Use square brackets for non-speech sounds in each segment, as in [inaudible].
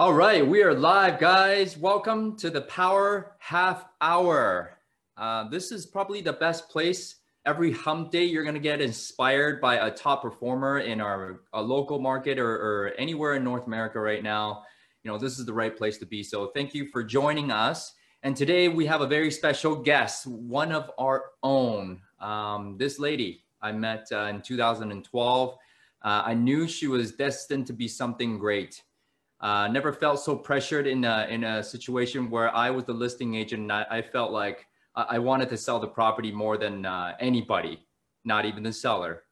All right, we are live, guys. Welcome to the Power Half Hour. Uh, this is probably the best place. Every hump day, you're going to get inspired by a top performer in our local market or, or anywhere in North America right now. You know, this is the right place to be. So, thank you for joining us. And today we have a very special guest, one of our own. Um, this lady I met uh, in 2012. Uh, I knew she was destined to be something great. Uh, never felt so pressured in a, in a situation where I was the listing agent. And I, I felt like I wanted to sell the property more than uh, anybody, not even the seller.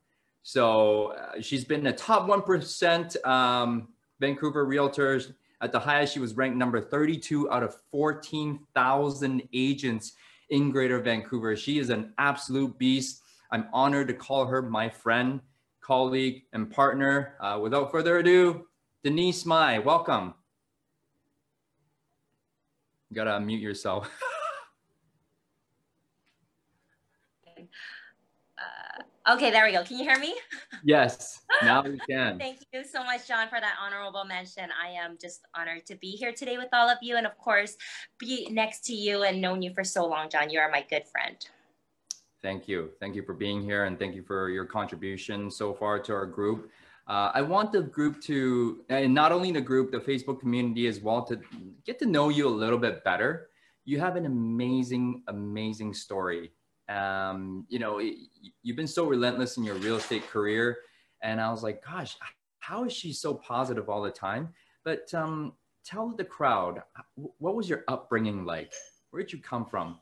So uh, she's been a top 1% um, Vancouver realtors. At the highest, she was ranked number 32 out of 14,000 agents in Greater Vancouver. She is an absolute beast. I'm honored to call her my friend, colleague, and partner. Uh, without further ado, Denise Mai, welcome. You gotta unmute yourself. [laughs] uh, okay, there we go. Can you hear me? Yes, [laughs] now we can. Thank you so much, John, for that honorable mention. I am just honored to be here today with all of you and, of course, be next to you and known you for so long, John. You are my good friend. Thank you. Thank you for being here and thank you for your contribution so far to our group. Uh, I want the group to, and not only the group, the Facebook community as well, to get to know you a little bit better. You have an amazing, amazing story. Um, you know, you've been so relentless in your real estate career. And I was like, gosh, how is she so positive all the time? But um, tell the crowd, what was your upbringing like? Where did you come from?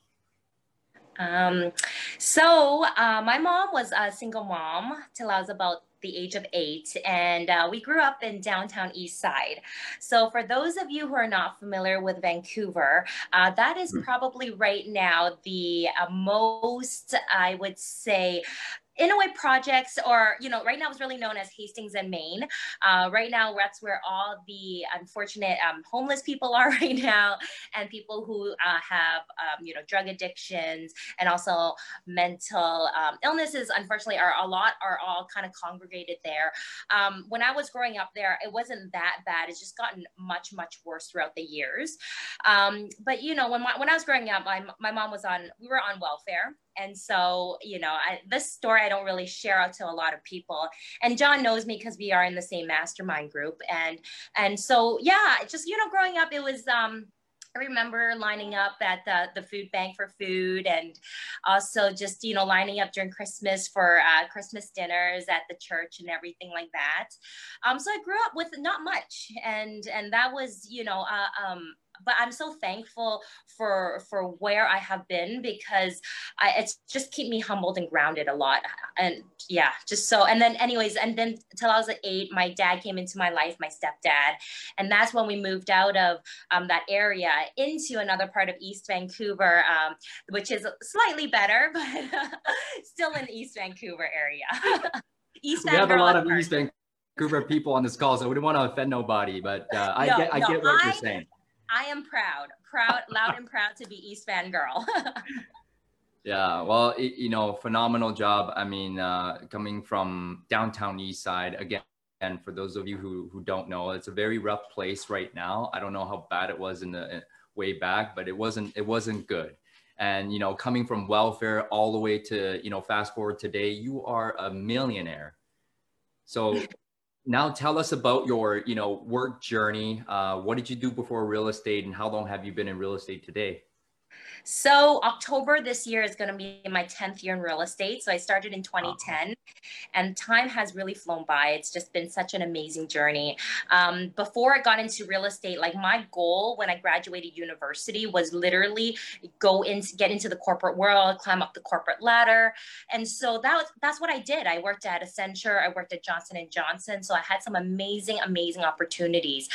Um, so uh, my mom was a single mom till I was about the age of eight, and uh, we grew up in downtown East Side. So, for those of you who are not familiar with Vancouver, uh, that is hmm. probably right now the uh, most, I would say, in a way projects or you know right now it's really known as hastings and Main. Uh, right now that's where all the unfortunate um, homeless people are [laughs] right now and people who uh, have um, you know drug addictions and also mental um, illnesses unfortunately are a lot are all kind of congregated there. Um, when i was growing up there it wasn't that bad. It's just gotten much much worse throughout the years. Um, but you know when, my, when i was growing up my, my mom was on we were on welfare and so, you know, I, this story I don't really share out to a lot of people. And John knows me because we are in the same mastermind group. And and so, yeah, just you know, growing up, it was um, I remember lining up at the, the food bank for food and also just, you know, lining up during Christmas for uh, Christmas dinners at the church and everything like that. Um, so I grew up with not much. And, and that was, you know, uh, um, but I'm so thankful for for where I have been because I, it's just keep me humbled and grounded a lot. And yeah, just so. And then, anyways, and then till I was eight, my dad came into my life, my stepdad, and that's when we moved out of um, that area into another part of East Vancouver, um, which is slightly better, [laughs] but still in the East Vancouver area. [laughs] East we have a lot of East Vancouver people on this call, so we don't want to offend nobody, but uh, I no, get I no, get what I, you're saying. I am proud, proud, loud and proud to be East Van girl. [laughs] yeah, well, it, you know, phenomenal job. I mean, uh, coming from downtown East Side again. And for those of you who, who don't know, it's a very rough place right now. I don't know how bad it was in the way back, but it wasn't it wasn't good. And you know, coming from welfare all the way to you know, fast forward today, you are a millionaire. So now tell us about your you know work journey. Uh, what did you do before real estate and how long have you been in real estate today so October this year is going to be my 10th year in real estate. So I started in 2010 and time has really flown by. It's just been such an amazing journey. Um, before I got into real estate, like my goal when I graduated university was literally go into get into the corporate world, climb up the corporate ladder. And so that was, that's what I did. I worked at Accenture, I worked at Johnson and Johnson. So I had some amazing, amazing opportunities.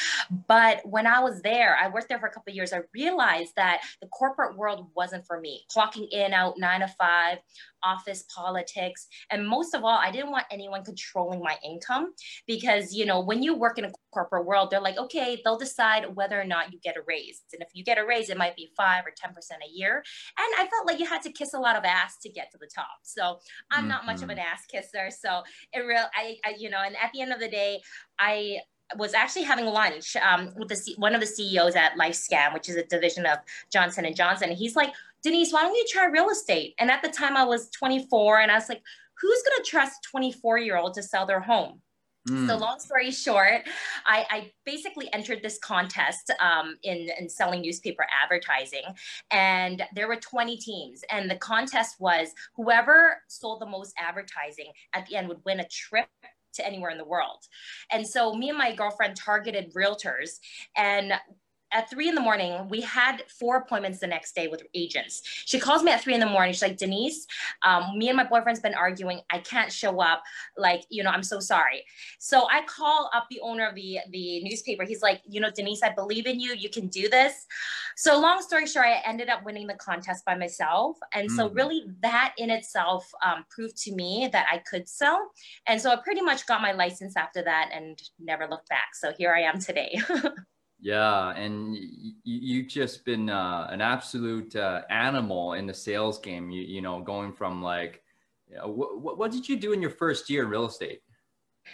But when I was there, I worked there for a couple of years. I realized that the corporate world wasn't for me. Clocking in, out, nine to five, office politics. And most of all, I didn't want anyone controlling my income because, you know, when you work in a corporate world, they're like, okay, they'll decide whether or not you get a raise. And if you get a raise, it might be five or 10% a year. And I felt like you had to kiss a lot of ass to get to the top. So I'm mm-hmm. not much of an mm-hmm. ass kisser. So it real, I, I, you know, and at the end of the day, I, was actually having lunch um, with the one of the CEOs at LifeScan, which is a division of Johnson and Johnson. And he's like, Denise, why don't you try real estate? And at the time, I was 24, and I was like, who's going to trust 24 year old to sell their home? Mm. So long story short, I, I, basically entered this contest um, in, in selling newspaper advertising, and there were 20 teams, and the contest was whoever sold the most advertising at the end would win a trip to anywhere in the world. And so me and my girlfriend targeted realtors and at three in the morning, we had four appointments the next day with agents. She calls me at three in the morning. She's like, Denise, um, me and my boyfriend's been arguing. I can't show up. Like, you know, I'm so sorry. So I call up the owner of the, the newspaper. He's like, you know, Denise, I believe in you. You can do this. So long story short, I ended up winning the contest by myself. And mm. so really that in itself um, proved to me that I could sell. And so I pretty much got my license after that and never looked back. So here I am today. [laughs] Yeah, and you, have just been uh, an absolute uh, animal in the sales game. You, you know, going from like, you know, what, what did you do in your first year in real estate?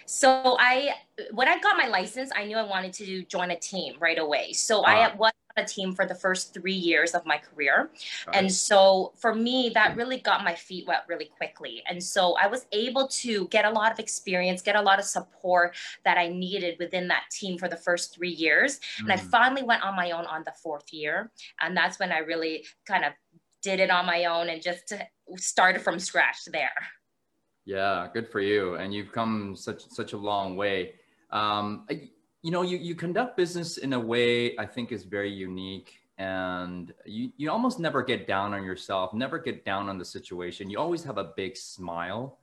So I, when I got my license, I knew I wanted to join a team right away. So uh, I ah. was a team for the first three years of my career. And so for me, that really got my feet wet really quickly. And so I was able to get a lot of experience, get a lot of support that I needed within that team for the first three years. Mm. And I mm. finally went on my own on the fourth year. And that's when I really kind of did it on my own and just started from scratch there. Yeah, good for you. And you've come such such a long way. Um, you know, you, you conduct business in a way I think is very unique and you, you almost never get down on yourself, never get down on the situation. You always have a big smile.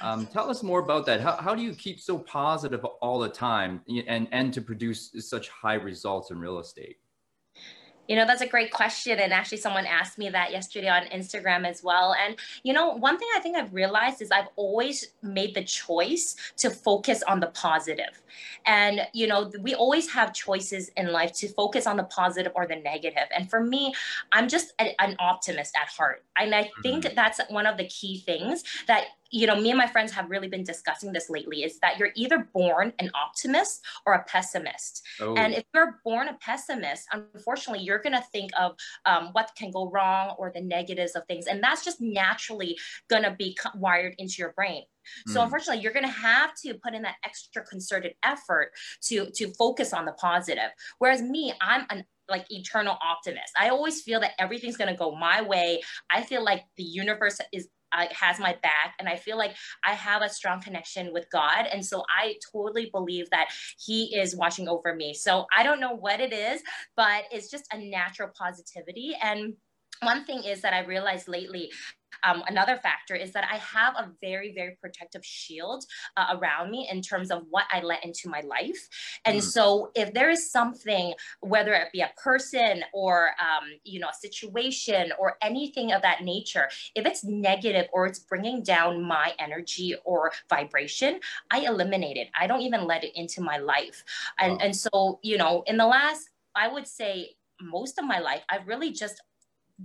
Um, tell us more about that. How, how do you keep so positive all the time and, and to produce such high results in real estate? You know, that's a great question. And actually, someone asked me that yesterday on Instagram as well. And, you know, one thing I think I've realized is I've always made the choice to focus on the positive. And, you know, we always have choices in life to focus on the positive or the negative. And for me, I'm just a, an optimist at heart. And I think mm-hmm. that's one of the key things that you know, me and my friends have really been discussing this lately is that you're either born an optimist or a pessimist. Oh. And if you're born a pessimist, unfortunately, you're going to think of um, what can go wrong or the negatives of things. And that's just naturally going to be wired into your brain. So mm. unfortunately, you're going to have to put in that extra concerted effort to to focus on the positive. Whereas me, I'm an like eternal optimist. I always feel that everything's going to go my way. I feel like the universe is has my back and i feel like i have a strong connection with god and so i totally believe that he is watching over me. So i don't know what it is but it's just a natural positivity and one thing is that I realized lately um, another factor is that I have a very, very protective shield uh, around me in terms of what I let into my life. And mm. so if there is something, whether it be a person or, um, you know, a situation or anything of that nature, if it's negative or it's bringing down my energy or vibration, I eliminate it. I don't even let it into my life. And, wow. and so, you know, in the last, I would say most of my life, I've really just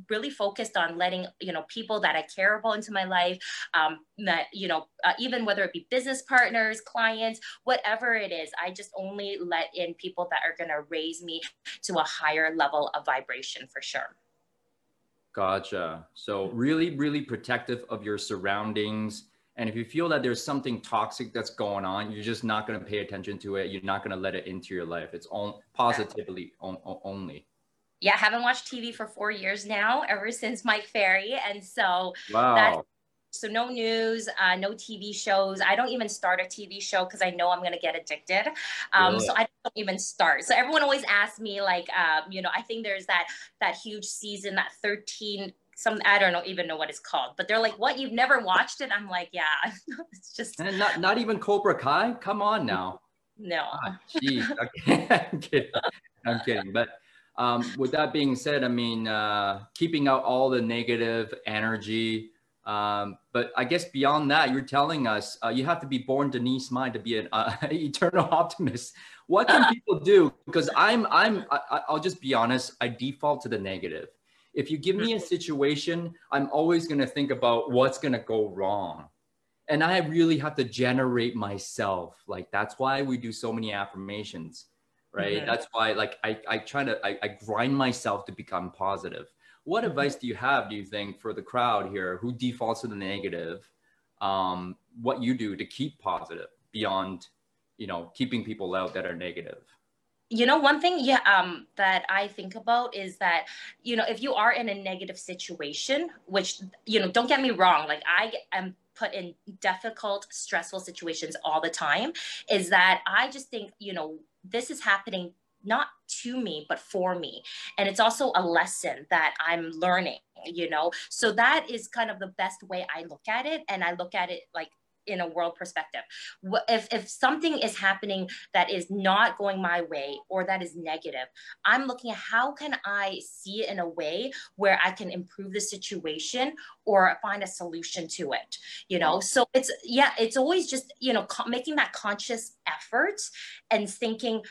really focused on letting you know people that I care about into my life, um, that you know uh, even whether it be business partners, clients, whatever it is, I just only let in people that are going to raise me to a higher level of vibration for sure. Gotcha. So really, really protective of your surroundings. And if you feel that there's something toxic that's going on, you're just not going to pay attention to it. You're not going to let it into your life. It's on positively on, only yeah, I haven't watched TV for four years now, ever since Mike Ferry. And so wow. that's so no news, uh, no TV shows. I don't even start a TV show because I know I'm gonna get addicted. Um, So I don't even start. So everyone always asks me, like, um, you know, I think there's that that huge season, that 13 some I don't know even know what it's called, but they're like, "What? You've never watched it?" I'm like, "Yeah." [laughs] it's just and not not even Cobra Kai. Come on now. No. Jeez, ah, okay. [laughs] I'm kidding. I'm kidding. But um, with that being said, I mean, uh, keeping out all the negative energy. Um, but I guess beyond that, you're telling us uh, you have to be born Denise Mai to be an uh, [laughs] eternal optimist. What can [laughs] people do? Because I'm, I'm, I, I'll just be honest. I default to the negative. If you give me a situation, I'm always going to think about what's going to go wrong. and I really have to generate myself. Like that's why we do so many affirmations, right? Mm-hmm. That's why like I, I try to I, I grind myself to become positive. What mm-hmm. advice do you have, do you think, for the crowd here who defaults to the negative? Um, what you do to keep positive beyond, you know, keeping people out that are negative? you know one thing yeah um that i think about is that you know if you are in a negative situation which you know don't get me wrong like i am put in difficult stressful situations all the time is that i just think you know this is happening not to me but for me. And it's also a lesson that i'm learning you know? So that is kind of the best way i look at it. And i look at it like in a world perspective. If if something is happening that is not going my way or that is negative i'm looking at how can i see it in a way where i can improve the situation or find a solution to it you know? So it's yeah it's always just you know making that conscious effort and thinking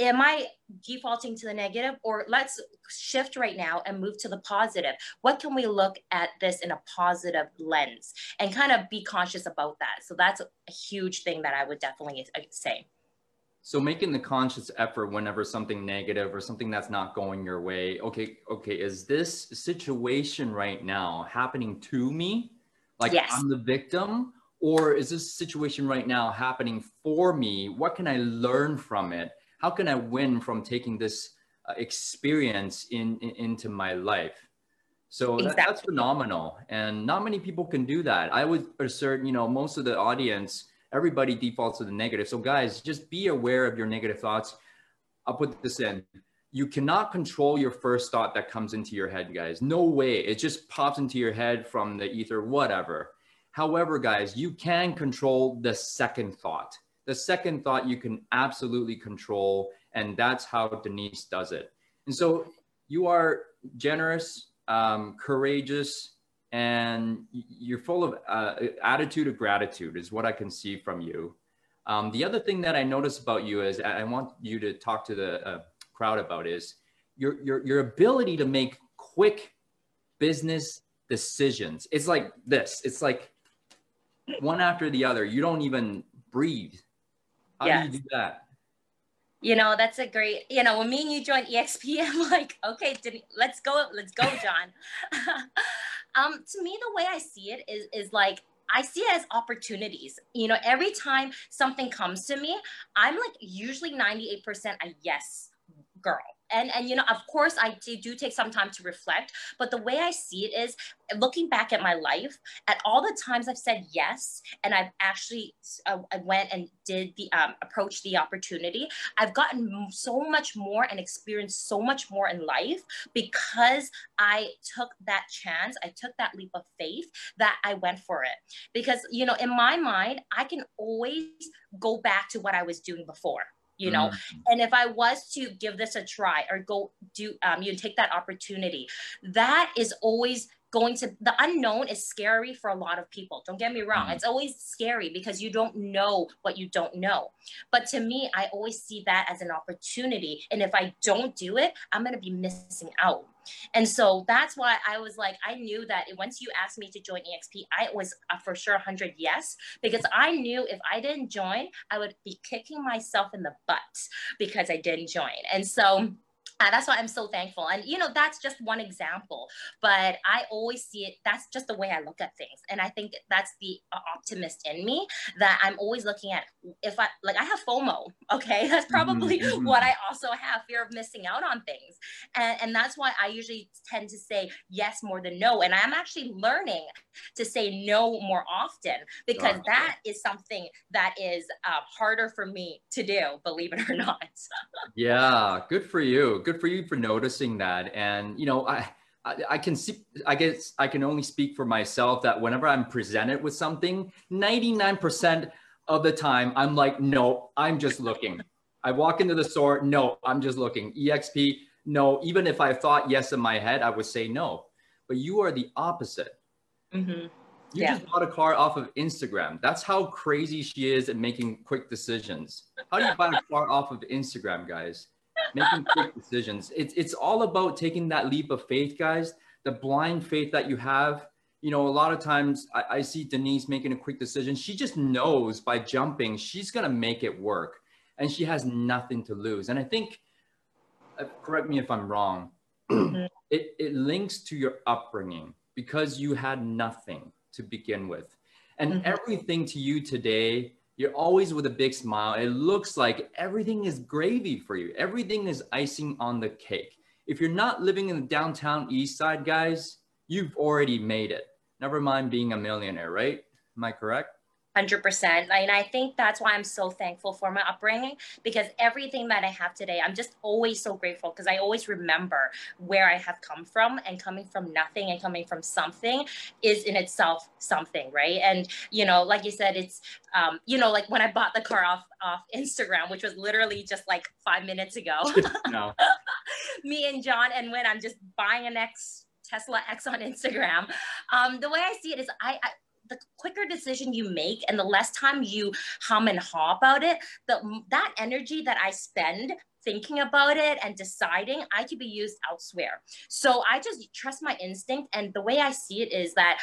am I defaulting to the negative or let's shift right now and move to the positive? What can we look at this in a positive lens and kind of be conscious about that? So that's a huge thing that I would definitely uh, say. So making the conscious effort whenever something negative or something that's not going your way, okay, okay, is this situation right now happening to me? Like yes. I'm the victim? Or is this situation right now happening for me? What can I learn from it? How can I win from taking this uh, experience in, in, into my life? So exactly. that, that's phenomenal. And not many people can do that. I would assert, you know, most of the audience, everybody defaults to the negative. So guys, just be aware of your negative thoughts. I'll put this in. You cannot control your first thought that comes into your head, guys. No way. It just pops into your head from the ether, whatever. However, guys, you can control the second thought. The second thought you can absolutely control, and that's how Denise does it. And so you are generous, um, courageous, and you're full of uh, attitude of gratitude, is what I can see from you. Um, the other thing that I notice about you is I want you to talk to the uh, crowd about is your, your, your ability to make quick business decisions. It's like this. It's like one after the other. You don't even breathe. How yes. do you do that? You know, that's a great, you know, when me and you joined EXP, [laughs] I'm like, okay, let's go, let's go, John. [laughs] um, to me, the way I see it is, is like, I see it as opportunities. You know, every time something comes to me, I'm like usually 98% a yes girl and and you know of course i do, take some time to reflect but the way i see it is looking back at my life at all the times i've said yes and i've actually uh, i went and did the um, approach the opportunity i've gotten so much more and experienced so much more in life because i took that chance i took that leap of faith that i went for it. Because you know in my mind i can always go back to what i was doing before you know? Mm-hmm. and if i was to give this a try or go do um, you take that opportunity that is always going to the unknown is scary for a lot of people. Don't get me wrong. Mm-hmm. it's always scary because you don't know what you don't know. But to me i always see that as an opportunity. And if i don't do it i'm going to be missing out and so that's why I was like, I knew that once you asked me to join EXP, I was uh, for sure 100 yes, because I knew if I didn't join, I would be kicking myself in the butt because I didn't join. And so, that's why I'm so thankful. And, you know, that's just one example, but I always see it. That's just the way I look at things. And I think that's the uh, optimist in me that I'm always looking at if I, like, I have FOMO. Okay. [laughs] That's probably mm-hmm. what I also have fear of missing out on things. And, and that's why I usually tend to say yes more than no. And I'm actually learning to say no more often because gotcha. that is something that is uh, harder for me to do, believe it or [laughs] not. yeah. Good for you. Good good for you for noticing that. And you know, I, I, I can see. I guess I can only speak for myself that whenever I'm presented with something, 99% of the time, I'm like, no, I'm just looking. I walk into the store, no, I'm just looking. EXP, no. Even if I thought yes in my head, I would say no. But you are the opposite. Mm-hmm. You yeah. just bought a car off of Instagram. That's how crazy she is at making quick decisions. How do you buy a car off of Instagram, guys? Making quick decisions. It's it's all about taking that leap of faith, guys. The blind faith that you have, you know, a lot of times I, I see Denise making a quick decision. She just knows by jumping, she's going to make it work and she has nothing to lose. And I think, uh, correct me if I'm wrong, mm-hmm. it, it links to your upbringing because you had nothing to begin with. And mm-hmm. everything to you today, you're always with a big smile. It looks like everything is gravy for you, everything is icing on the cake. If you're not living in the downtown east side, guys, you've already made it. Never mind being a millionaire, right? Am I correct? 100% and i think that's why i'm so thankful for my upbringing because everything that i have today i'm just always so grateful because i always remember where i have come from and coming from nothing and coming from something is in itself something right and you know like you said it's um, you know like when i bought the car off off instagram which was literally just like five minutes ago [laughs] no. me and john and when i'm just buying an x Tesla X on Instagram. Um, the way I see it is, I, I the quicker decision you make and the less time you hum and haw about it, the that energy that I spend thinking about it and deciding I could be used elsewhere. So I just trust my instinct. And the way I see it is that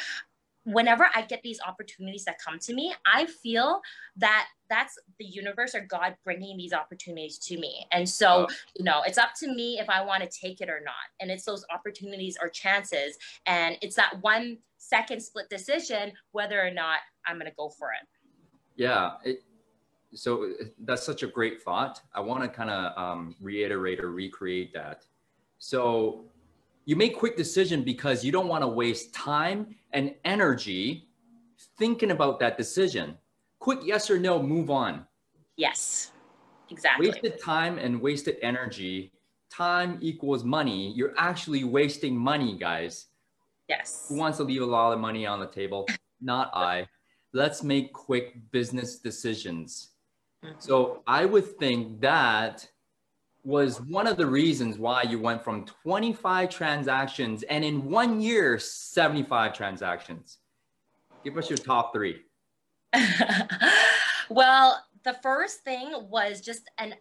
whenever I get these opportunities that come to me, I feel that that's the universe or God bringing these opportunities to me. And so, you know, it's up to me if I want to take it or not. And it's those opportunities or chances. And it's that one second split decision whether or not I'm going to go for it. Yeah. It, so that's such a great thought. I want to kind of um, reiterate or recreate that. So you make quick decision because you don't want to waste time and energy thinking about that decision. Quick yes or no, move on. Yes, exactly. Wasted time and wasted energy. Time equals money. You're actually wasting money, guys. Yes. Who wants to leave a lot of money on the table? [laughs] Not I. Let's make quick business decisions. Mm-hmm. So I would think that was one of the reasons why you went from 25 transactions and in one year 75 transactions give us your top three [laughs] well the first thing was just an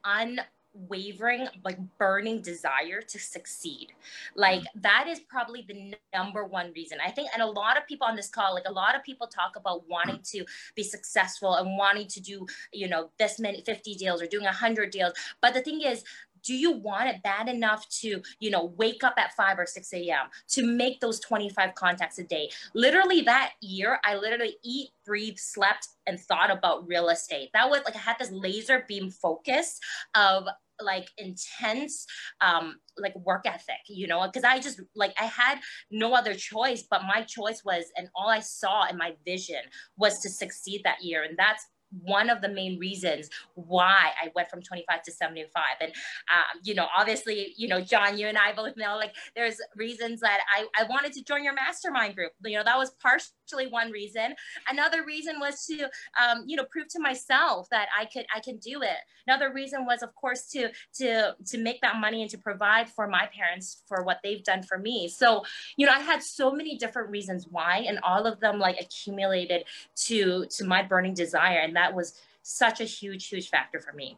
unwavering like burning desire to succeed. Like mm-hmm. that is probably the number one reason. I think and a lot of people on this call like a lot of people talk about wanting to be successful and wanting to do you know this many 50 deals or doing 100 deals. But the thing is do you want it bad enough to you know wake up at 5 or 6 a.m to make those 25 contacts a day? Literally that year i literally eat breathe slept and thought about real estate. That was like i had this laser beam focus of like intense um like work ethic you know? Because i just like i had no other choice but my choice was and all i saw in my vision was to succeed that year. And that's one of the main reasons why I went from 25 to 75. And, um, you know, obviously, you know, John, you and I both know like there's reasons that I, I wanted to join your mastermind group. You know, that was partially one reason. Another reason was to, um, you know, prove to myself that I could, I can do it. Another reason was, of course, to, to, to make that money and to provide for my parents for what they've done for me. So, you know, I had so many different reasons why, and all of them like accumulated to, to my burning desire. And that was such a huge, huge factor for me.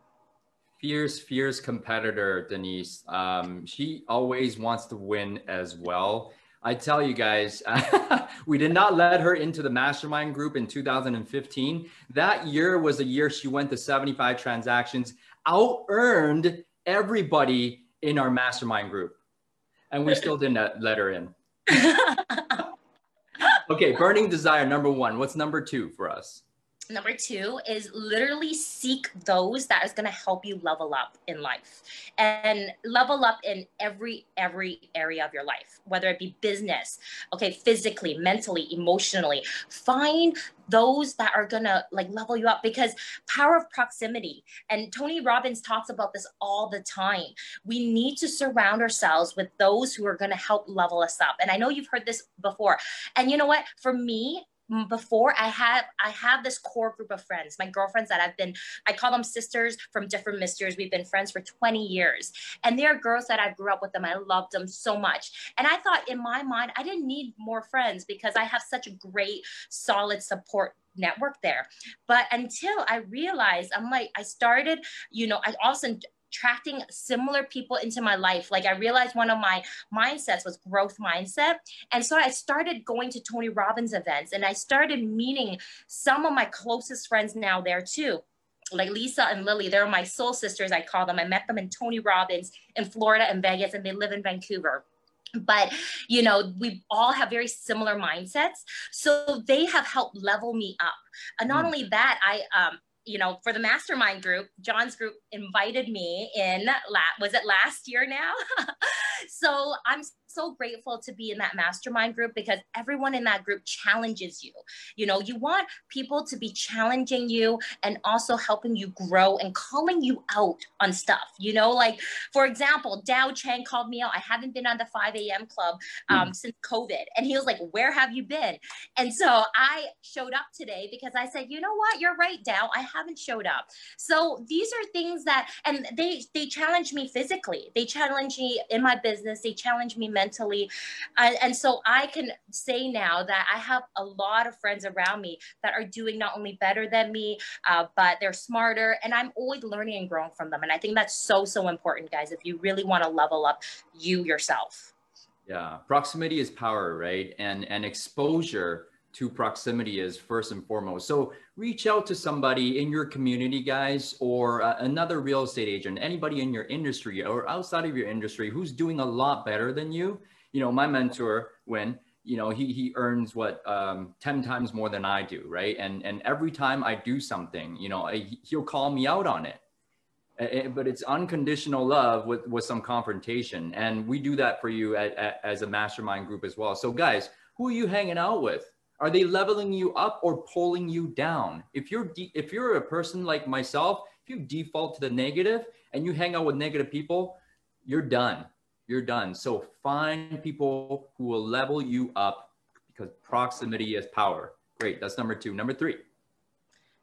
Fierce, fierce competitor, Denise. Um, she always wants to win as well. I tell you guys, [laughs] we did not let her into the mastermind group in 2015. That year was a year she went to 75 transactions, out earned everybody in our mastermind group. And we still didn't let her in. [laughs] okay, burning desire, number one. What's number two for us? Number two is literally seek those that is going to help you level up in life and level up in every, every area of your life, whether it be business, okay, physically, mentally, emotionally. Find those that are gonna like level you up because power of proximity. And tony robbins talks about this all the time. We need to surround ourselves with those who are gonna help level us up. And i know you've heard this before. And you know what? For me before i have i have this core group of friends my girlfriends that i've been i call them sisters from different misters we've been friends for 20 years and they're girls that i grew up with them. I loved them so much. And i thought in my mind i didn't need more friends because i have such a great solid support network there. But until i realized i'm like i started you know i also attracting similar people into my life. Like I realized one of my mindsets was growth mindset. And so I started going to Tony Robbins events and I started meeting some of my closest friends now there too like Lisa and Lily, they're my soul sisters, I call them. I met them in Tony Robbins in Florida and Vegas, and they live in Vancouver but you know we all have very similar mindsets so they have helped level me up and not mm. only that i um you know for the mastermind group john's group invited me in was it last year now? [laughs] So i'm so grateful to be in that mastermind group because everyone in that group challenges you. You know, you want people to be challenging you and also helping you grow and calling you out on stuff. You know, like for example, Dow Chang called me out. I haven't been on the 5 a.m. club um, mm. since COVID. And he was like, Where have you been? And so I showed up today because I said, You know what? You're right, Dow. I haven't showed up. So these are things that, and they, they challenge me physically. They challenge me in my business. They challenge me mentally. And, and so I can say now that I have a lot of friends around me that are doing not only better than me, uh, but they're smarter. And I'm always learning and growing from them. And I think that's so, so important, guys, if you really want to level up you yourself. Yeah, proximity is power, right? And and exposure to proximity is first and foremost. So reach out to somebody in your community, guys, or uh, another real estate agent, anybody in your industry or outside of your industry who's doing a lot better than you. You know, my mentor, when you know he he earns what um, 10 times more than i do right? And and every time i do something you know I, he'll call me out on it. But it's unconditional love with with some confrontation. And we do that for you at, at, as a mastermind group as well. So guys who are you hanging out with are they leveling you up or pulling you down? If you're de- if you're a person like myself, if you default to the negative and you hang out with negative people, you're done. You're done. So find people who will level you up because proximity is power. Great. That's number 2. Number 3.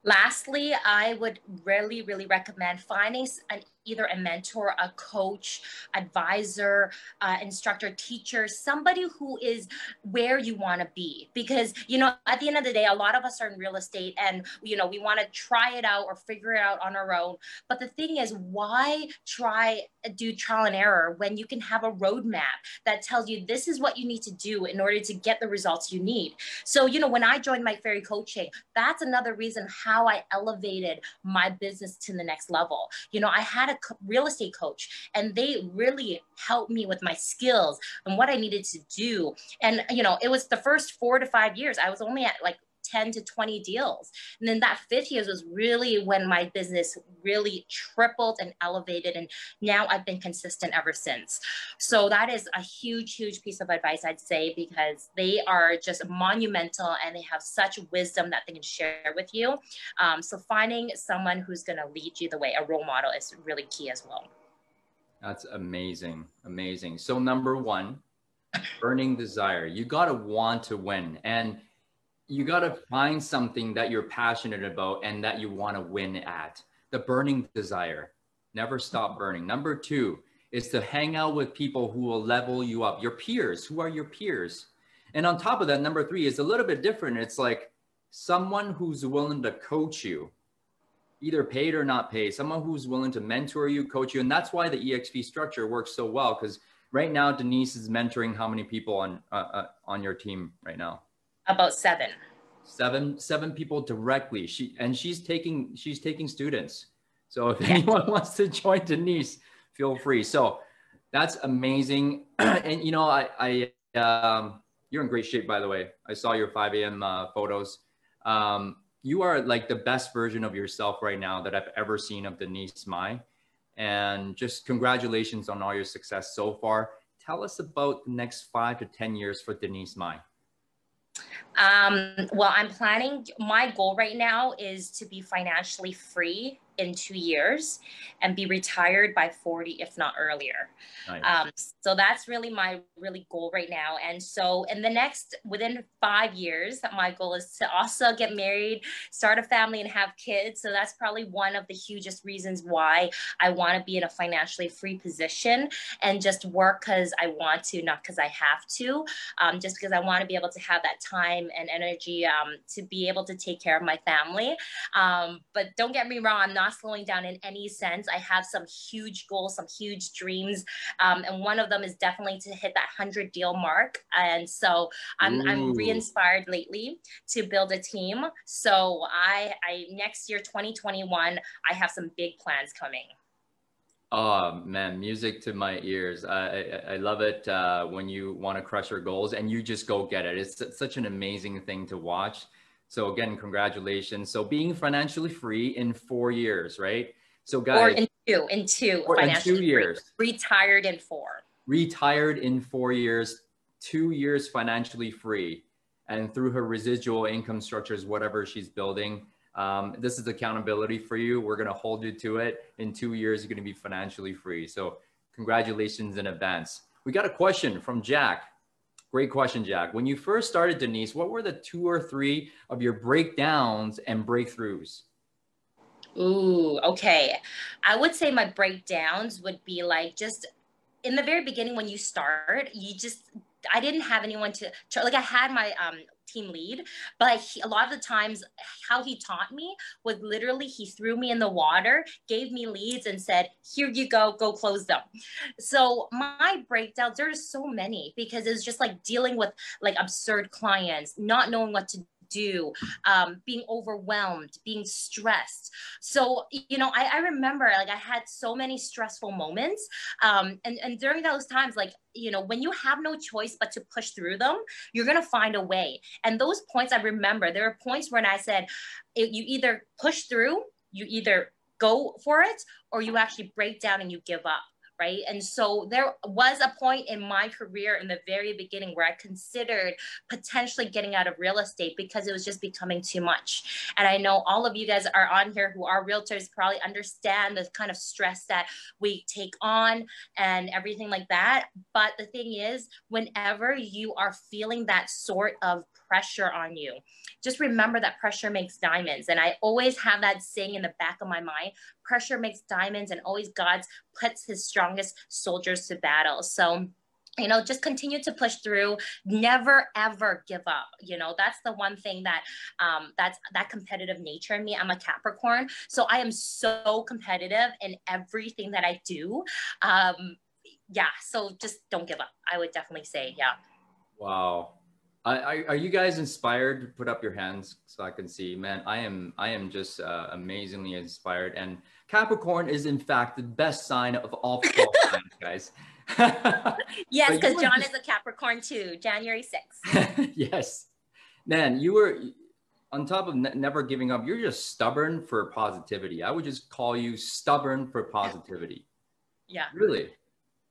Lastly, I would really, really recommend finding an either a mentor, a coach, advisor, uh, instructor, teacher, somebody who is where you want to be. Because, you know, at the end of the day, a lot of us are in real estate and, you know, we want to try it out or figure it out on our own. But the thing is, why try do trial and error when you can have a roadmap that tells you this is what you need to do in order to get the results you need? So, you know, when I joined Mike Ferry Coaching, that's another reason how I elevated my business to the next level. You know, I had a real estate coach and they really helped me with my skills and what I needed to do. And, you know, it was the first four to five years. I was only at like 10 to 20 deals. And then that fifth year was really when my business really tripled and elevated. And now I've been consistent ever since. So that is a huge, huge piece of advice I'd say because they are just monumental and they have such wisdom that they can share with you. Um, so finding someone who's going to lead you the way, a role model, is really key as well. That's amazing. Amazing. So, number one, burning desire. You got to want to win. And you got to find something that you're passionate about and that you want to win at. The burning desire. Never stop burning. Number two is to hang out with people who will level you up, your peers. Who are your peers? And on top of that, number three is a little bit different. It's like someone who's willing to coach you, either paid or not paid, someone who's willing to mentor you, coach you. And that's why the EXP structure works so well because right now, Denise is mentoring how many people on, uh, uh, on your team right now? About seven. Seven, seven people directly. She and she's taking she's taking students. So if anyone [laughs] wants to join Denise, feel free. So that's amazing. [clears throat] and you know, I, I um, you're in great shape, by the way. I saw your 5 a.m. Uh, photos. Um, you are like the best version of yourself right now that I've ever seen of Denise Mai. And just congratulations on all your success so far. Tell us about the next five to 10 years for Denise Mai. Um, well, I'm planning, my goal right now is to be financially free in two years and be retired by 40 if not earlier. Nice. um, so that's really my really goal right now. And so in the next within five years my goal is to also get married start a family and have kids. So that's probably one of the hugest reasons why i want to be in a financially free position and just work because i want to not because i have to um, just because i want to be able to have that time and energy um, to be able to take care of my family. Um, but don't get me wrong i'm not not slowing down in any sense. I have some huge goals, some huge dreams. Um, and one of them is definitely to hit that 100 deal mark. And so I'm, I'm re-inspired lately to build a team. So I, I next year, 2021, I have some big plans coming. Oh man, music to my ears. I I, I love it uh, when you want to crush your goals and you just go get it. It's such an amazing thing to watch. So again, congratulations. So being financially free in four years, right? So guys, or in two, in two, or in two years, free. retired in four, retired in four years, two years financially free, and through her residual income structures, whatever she's building um, this is accountability for you. We're going to hold you to it. In two years, you're going to be financially free. So, congratulations in advance. We got a question from Jack. Great question, Jack. When you first started, Denise, what were the two or three of your breakdowns and breakthroughs? Ooh, okay. I would say my breakdowns would be like just in the very beginning when you start, you just I didn't have anyone to, like I had my um team lead but he, a lot of the times how he taught me was literally he threw me in the water gave me leads and said here you go go close them. So my breakdowns there's so many because it's just like dealing with like absurd clients not knowing what to do, um, being overwhelmed, being stressed. So, you know, I, I, remember like I had so many stressful moments. Um, and, and during those times, like, you know, when you have no choice but to push through them, you're going to find a way. And those points I remember, there were points when I said, you either push through, you either go for it, or you actually break down and you give up right? And so there was a point in my career in the very beginning where I considered potentially getting out of real estate because it was just becoming too much. And I know all of you guys are on here who are realtors probably understand the kind of stress that we take on and everything like that. But the thing is, whenever you are feeling that sort of pressure on you, just remember that pressure makes diamonds. And I always have that saying in the back of my mind pressure makes diamonds, and always God puts his strongest soldiers to battle. So, you know just continue to push through never ever give up you know that's the one thing that um that's that competitive nature in me i'm a capricorn so i am so competitive in everything that i do um yeah so just don't give up i would definitely say yeah wow I, are you guys inspired? Put up your hands so I can see. Man, I am. I am just uh, amazingly inspired. And Capricorn is in fact the best sign of all signs, [laughs] guys. [laughs] yes, because John just... is a Capricorn too. January sixth. [laughs] yes, man, you were on top of ne- never giving up. You're just stubborn for positivity. I would just call you stubborn for positivity. Yeah. Really.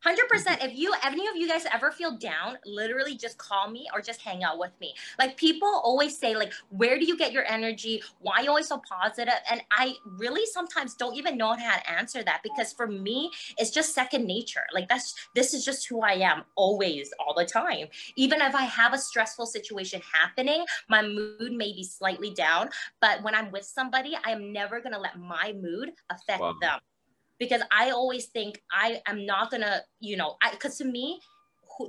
100% if you any of you guys ever feel down literally just call me or just hang out with me. Like people always say like where do you get your energy? Why are you always so positive? and i really sometimes don't even know how to answer that because for me it's just second nature. Like that's this is just who i am always all the time. Even if i have a stressful situation happening my mood may be slightly down but when i'm with somebody i am never going to let my mood affect wow. them because I always think I am not gonna, you know, because to me,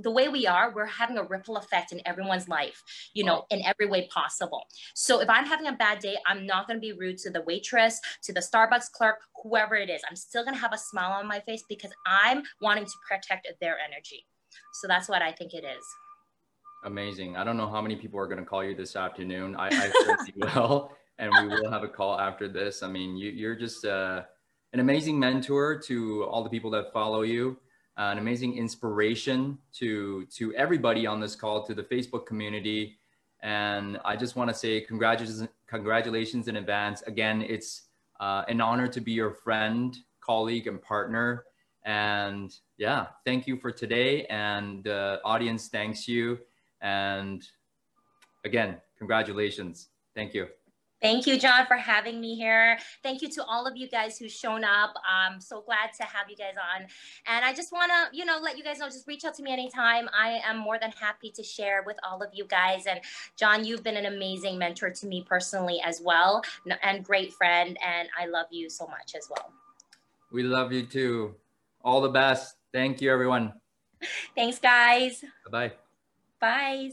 the way we are, we're having a ripple effect in everyone's life, you know, in every way possible. So if I'm having a bad day, I'm not going to be rude to the waitress, to the Starbucks clerk, whoever it is. I'm still going to have a smile on my face because I'm wanting to protect their energy. So that's what I think it is. Amazing. I don't know how many people are going to call you this afternoon. I, I [laughs] you will, and we will have a call after this. I mean, you, you're just, uh, an amazing mentor to all the people that follow you, uh, an amazing inspiration to to everybody on this call, to the Facebook community. And I just want to say congratulations, congratulations in advance. Again, it's uh, an honor to be your friend, colleague, and partner. And yeah, thank you for today. And the audience thanks you. And again, congratulations. Thank you. Thank you, John, for having me here. Thank you to all of you guys who've shown up. I'm so glad to have you guys on. And I just want to, you know, let you guys know, just reach out to me anytime. I am more than happy to share with all of you guys. And John, you've been an amazing mentor to me personally as well, and great friend. And I love you so much as well. We love you too. All the best. Thank you, everyone. [laughs] Thanks, guys. Bye-bye. Bye.